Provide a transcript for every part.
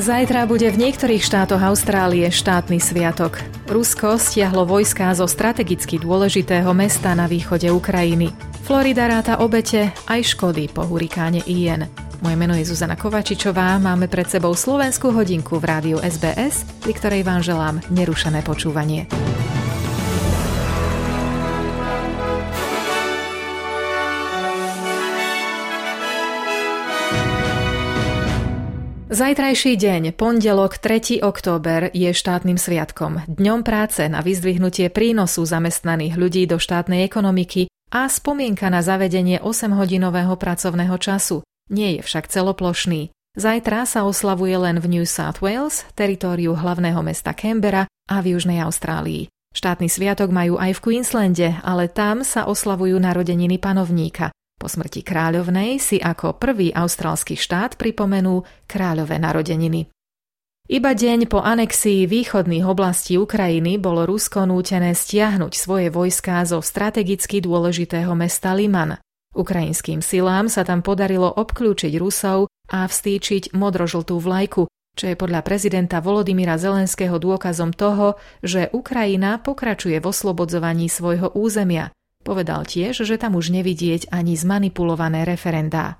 Zajtra bude v niektorých štátoch Austrálie štátny sviatok. Rusko stiahlo vojská zo strategicky dôležitého mesta na východe Ukrajiny. Florida ráta obete aj škody po hurikáne Ian. Moje meno je Zuzana Kovačičová, máme pred sebou slovenskú hodinku v rádiu SBS, pri ktorej vám želám nerušené počúvanie. Zajtrajší deň, pondelok 3. október, je štátnym sviatkom, dňom práce na vyzdvihnutie prínosu zamestnaných ľudí do štátnej ekonomiky a spomienka na zavedenie 8-hodinového pracovného času. Nie je však celoplošný. Zajtra sa oslavuje len v New South Wales, teritóriu hlavného mesta Canberra a v Južnej Austrálii. Štátny sviatok majú aj v Queenslande, ale tam sa oslavujú narodeniny panovníka. Po smrti kráľovnej si ako prvý austrálsky štát pripomenú kráľové narodeniny. Iba deň po anexii východných oblastí Ukrajiny bolo Rusko nútené stiahnuť svoje vojská zo strategicky dôležitého mesta Liman. Ukrajinským silám sa tam podarilo obklúčiť Rusov a vstýčiť modrožltú vlajku, čo je podľa prezidenta Volodymyra Zelenského dôkazom toho, že Ukrajina pokračuje v oslobodzovaní svojho územia – Povedal tiež, že tam už nevidieť ani zmanipulované referendá.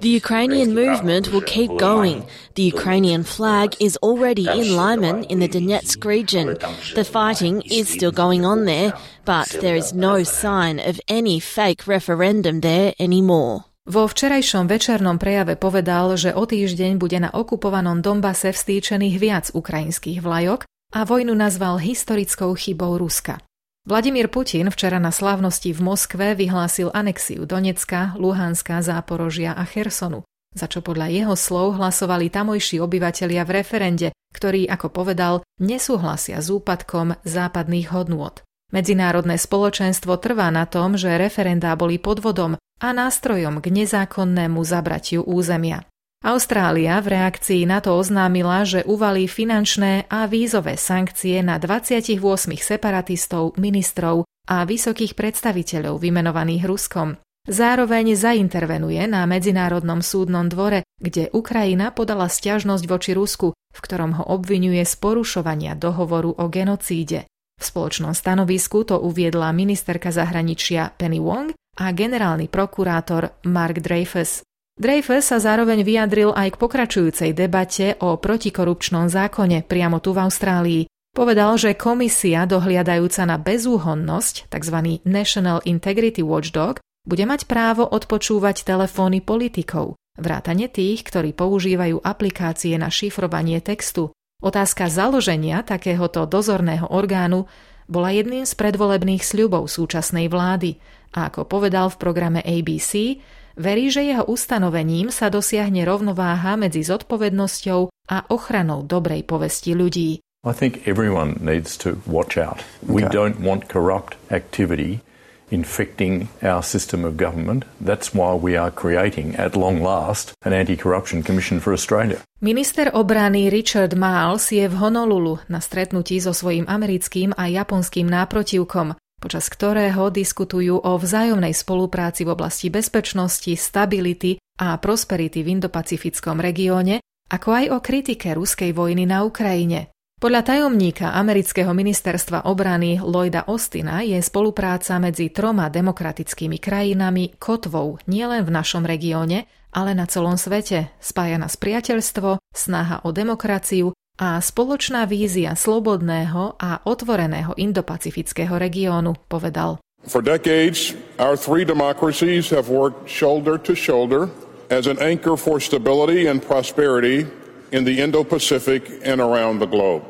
The Ukrainian movement will keep going. The Ukrainian flag is already in Lyman in the Donetsk region. The fighting is still going on there, but there is no sign of any fake referendum there anymore. Vo včerajšom večernom prejave povedal, že o týždeň bude na okupovanom Dombase vstýčených viac ukrajinských vlajok a vojnu nazval historickou chybou Ruska. Vladimír Putin včera na slávnosti v Moskve vyhlásil anexiu Donecka, Luhanska, Záporožia a Chersonu, za čo podľa jeho slov hlasovali tamojší obyvatelia v referende, ktorí, ako povedal, nesúhlasia s úpadkom západných hodnôt. Medzinárodné spoločenstvo trvá na tom, že referendá boli podvodom a nástrojom k nezákonnému zabratiu územia. Austrália v reakcii na to oznámila, že uvalí finančné a vízové sankcie na 28 separatistov, ministrov a vysokých predstaviteľov vymenovaných Ruskom. Zároveň zaintervenuje na Medzinárodnom súdnom dvore, kde Ukrajina podala stiažnosť voči Rusku, v ktorom ho obvinuje z porušovania dohovoru o genocíde. V spoločnom stanovisku to uviedla ministerka zahraničia Penny Wong a generálny prokurátor Mark Dreyfus. Dreyfus sa zároveň vyjadril aj k pokračujúcej debate o protikorupčnom zákone priamo tu v Austrálii. Povedal, že komisia dohliadajúca na bezúhonnosť, tzv. National Integrity Watchdog, bude mať právo odpočúvať telefóny politikov, vrátane tých, ktorí používajú aplikácie na šifrovanie textu. Otázka založenia takéhoto dozorného orgánu bola jedným z predvolebných sľubov súčasnej vlády a ako povedal v programe ABC, Verí, že jeho ustanovením sa dosiahne rovnováha medzi zodpovednosťou a ochranou dobrej povesti ľudí. I think everyone needs to watch out. We okay. don't want corrupt activity infecting our system of government. That's why we are creating, at long last, an anti-corruption commission for Australia. Minister obrany Richard Miles je v Honolulu na stretnutí so svojím americkým a japonským náprotivkom počas ktorého diskutujú o vzájomnej spolupráci v oblasti bezpečnosti, stability a prosperity v Indopacifickom regióne, ako aj o kritike ruskej vojny na Ukrajine. Podľa tajomníka amerického ministerstva obrany Lloyda Austina je spolupráca medzi troma demokratickými krajinami kotvou nielen v našom regióne, ale na celom svete, spája nás priateľstvo, snaha o demokraciu a spoločná vízia slobodného a otvoreného indopacifického regiónu, povedal. For decades, our three democracies have worked shoulder to shoulder as an anchor for stability and prosperity in the Indo-Pacific and around the globe.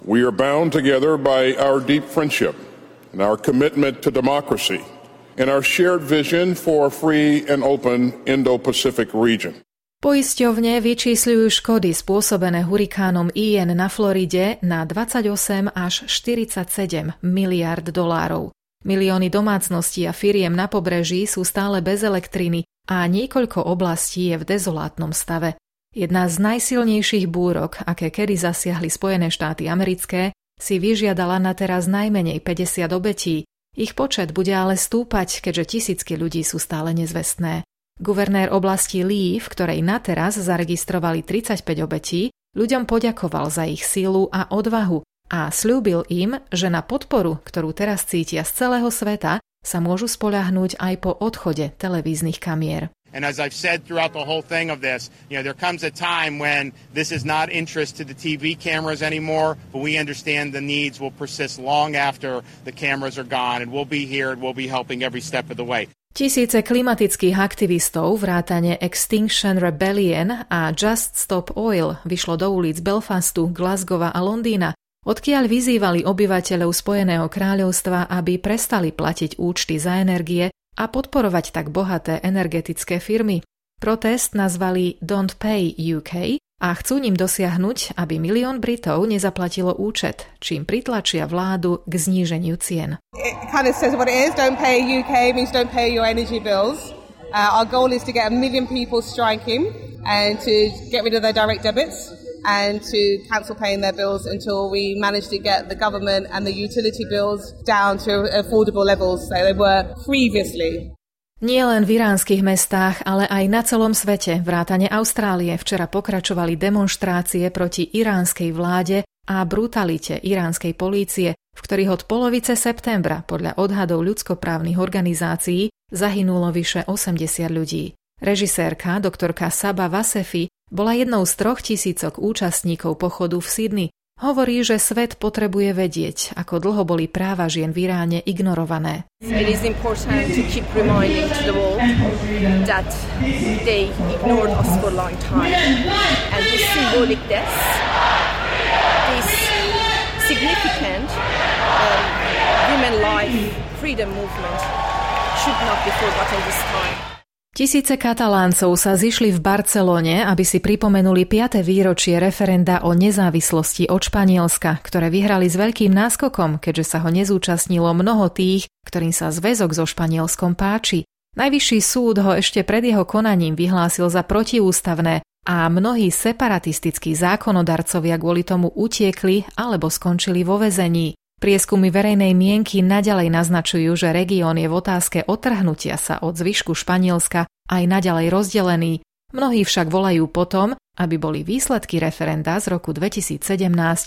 We are bound together by our deep friendship and our commitment to democracy and our shared vision for a free and open Indo-Pacific region. Poisťovne vyčísľujú škody spôsobené hurikánom Ian na Floride na 28 až 47 miliard dolárov. Milióny domácností a firiem na pobreží sú stále bez elektriny a niekoľko oblastí je v dezolátnom stave. Jedna z najsilnejších búrok, aké kedy zasiahli Spojené štáty americké, si vyžiadala na teraz najmenej 50 obetí. Ich počet bude ale stúpať, keďže tisícky ľudí sú stále nezvestné. Guvernér oblasti Lee, v ktorej na teraz zaregistrovali 35 obetí, ľuďom poďakoval za ich sílu a odvahu a slúbil im, že na podporu, ktorú teraz cítia z celého sveta, sa môžu spoľahnúť aj po odchode televíznych kamier. And as I've said throughout the whole thing of this, you know, there comes a time when this is not interest to the TV cameras anymore, but we understand the needs will persist long after the cameras are gone, and we'll be here and we'll be helping every step of the way. Tisíce klimatických aktivistov, vrátane Extinction Rebellion a Just Stop Oil vyšlo do ulic Belfastu, Glasgowa a Londýna, odkiaľ vyzývali obyvateľov Spojeného kráľovstva, aby prestali platiť účty za energie a podporovať tak bohaté energetické firmy. Protest nazvali Don't Pay UK a chcú ním dosiahnuť, aby milión Britov nezaplatilo účet, čím pritlačia vládu k zníženiu cien. Kind of. Uh, our goal is to get a million people striking and to get rid of their direct debits and to cancel paying their bills until we manage to get the government and the utility bills down to affordable levels so they were previously. Nie len v iránskych mestách, ale aj na celom svete, vrátane Austrálie, včera pokračovali demonštrácie proti iránskej vláde a brutalite iránskej polície, v ktorých od polovice septembra podľa odhadov ľudskoprávnych organizácií zahynulo vyše 80 ľudí. Režisérka, doktorka Saba Vasefi, bola jednou z troch tisícok účastníkov pochodu v Sydney. Hovorí, že svet potrebuje vedieť, ako dlho boli práva žien v Iráne ignorované. Um, freedom movement should not be forgotten this time. Tisíce kataláncov sa zišli v Barcelone, aby si pripomenuli 5. výročie referenda o nezávislosti od Španielska, ktoré vyhrali s veľkým náskokom, keďže sa ho nezúčastnilo mnoho tých, ktorým sa zväzok so Španielskom páči. Najvyšší súd ho ešte pred jeho konaním vyhlásil za protiústavné a mnohí separatistickí zákonodarcovia kvôli tomu utiekli alebo skončili vo vezení. Prieskumy verejnej mienky naďalej naznačujú, že región je v otázke otrhnutia sa od zvyšku Španielska aj naďalej rozdelený. Mnohí však volajú potom, aby boli výsledky referenda z roku 2017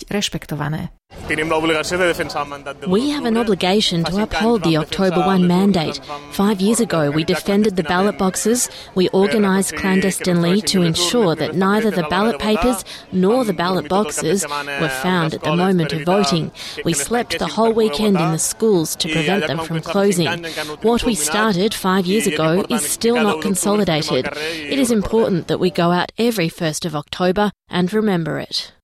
rešpektované. We have an obligation to uphold the October 1 mandate. Five years ago, we defended the ballot boxes. We organised clandestinely to ensure that neither the ballot papers nor the ballot boxes were found at the moment of voting. We slept the whole weekend in the schools to prevent them from closing. What we started five years ago is still not consolidated. It is important that we go out every 1st of October and remember it.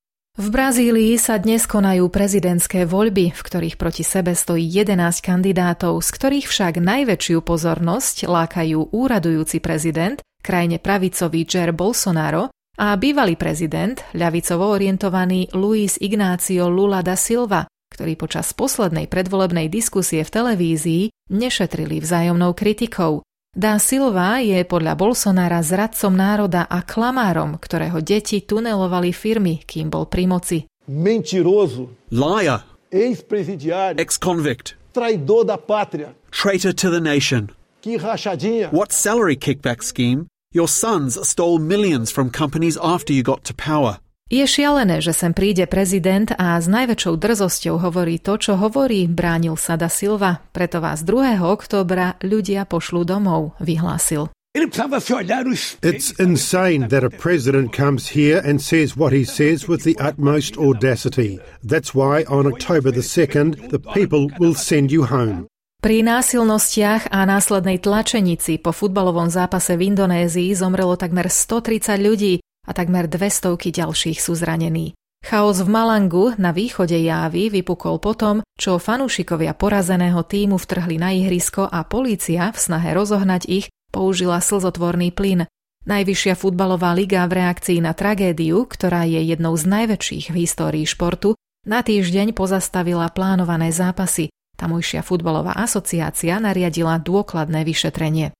V Brazílii sa dnes konajú prezidentské voľby, v ktorých proti sebe stojí 11 kandidátov, z ktorých však najväčšiu pozornosť lákajú úradujúci prezident, krajine pravicový Jair Bolsonaro a bývalý prezident, ľavicovo orientovaný Luis Ignacio Lula da Silva, ktorí počas poslednej predvolebnej diskusie v televízii nešetrili vzájomnou kritikou. Da Silva je podľa Bolsonára zradcom národa a klamárom, ktorého deti tunelovali firmy, kým bol pri moci. Mentiroso. Liar. Ex-presidiário. Ex-convict. Traidor da pátria. Traitor to the nation. Que rachadinha. What salary kickback scheme? Your sons stole millions from companies after you got to power. Je šialené, že sem príde prezident a s najväčšou drzosťou hovorí to, čo hovorí, bránil sa da Silva. Preto vás 2. októbra ľudia pošlú domov, vyhlásil. It's insane that a president comes here and says what he says with the utmost audacity. That's why on October the 2nd, the people will send you home. Pri násilnostiach a následnej tlačenici po futbalovom zápase v Indonézii zomrelo takmer 130 ľudí, a takmer dve stovky ďalších sú zranení. Chaos v Malangu na východe Jávy vypukol potom, čo fanúšikovia porazeného týmu vtrhli na ihrisko a polícia v snahe rozohnať ich použila slzotvorný plyn. Najvyššia futbalová liga v reakcii na tragédiu, ktorá je jednou z najväčších v histórii športu, na týždeň pozastavila plánované zápasy. Tamojšia futbalová asociácia nariadila dôkladné vyšetrenie.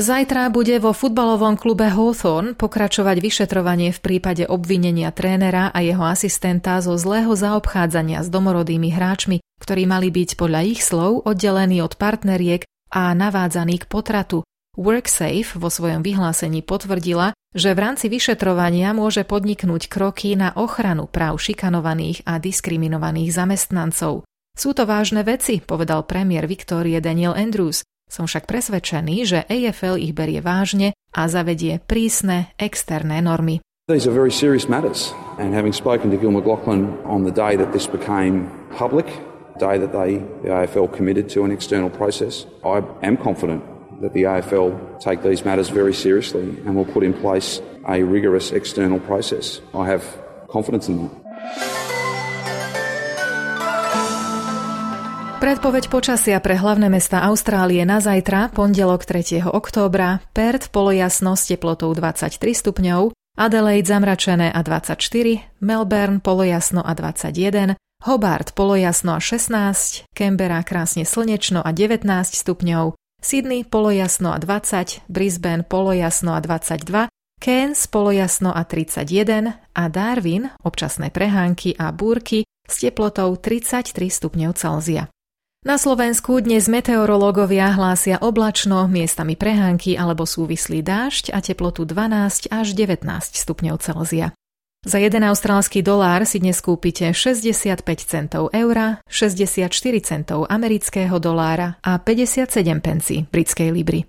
Zajtra bude vo futbalovom klube Hawthorne pokračovať vyšetrovanie v prípade obvinenia trénera a jeho asistenta zo zlého zaobchádzania s domorodými hráčmi, ktorí mali byť podľa ich slov oddelení od partneriek a navádzaní k potratu. WorkSafe vo svojom vyhlásení potvrdila, že v rámci vyšetrovania môže podniknúť kroky na ochranu práv šikanovaných a diskriminovaných zamestnancov. Sú to vážne veci, povedal premiér Viktórie Daniel Andrews. Som však presvedčený, že AFL ich berie vážne a zavedie prísne externé normy. These are very serious matters, and having spoken to Gil McLaughlin on the day that this became public, the day that they, the AFL committed to an external process, I am confident that the AFL take these matters very seriously and will put in place a rigorous external process. I have confidence in that. Predpoveď počasia pre hlavné mesta Austrálie na zajtra, pondelok 3. októbra, Perth polojasno s teplotou 23 stupňov, Adelaide zamračené a 24, Melbourne polojasno a 21, Hobart polojasno a 16, Canberra krásne slnečno a 19 stupňov, Sydney polojasno a 20, Brisbane polojasno a 22, Cairns polojasno a 31 a Darwin občasné prehánky a búrky s teplotou 33 stupňov Celzia. Na Slovensku dnes meteorológovia hlásia oblačno, miestami prehánky alebo súvislý dážď a teplotu 12 až 19 stupňov Celzia. Za 1 austrálsky dolár si dnes kúpite 65 centov eura, 64 centov amerického dolára a 57 pencí britskej libry.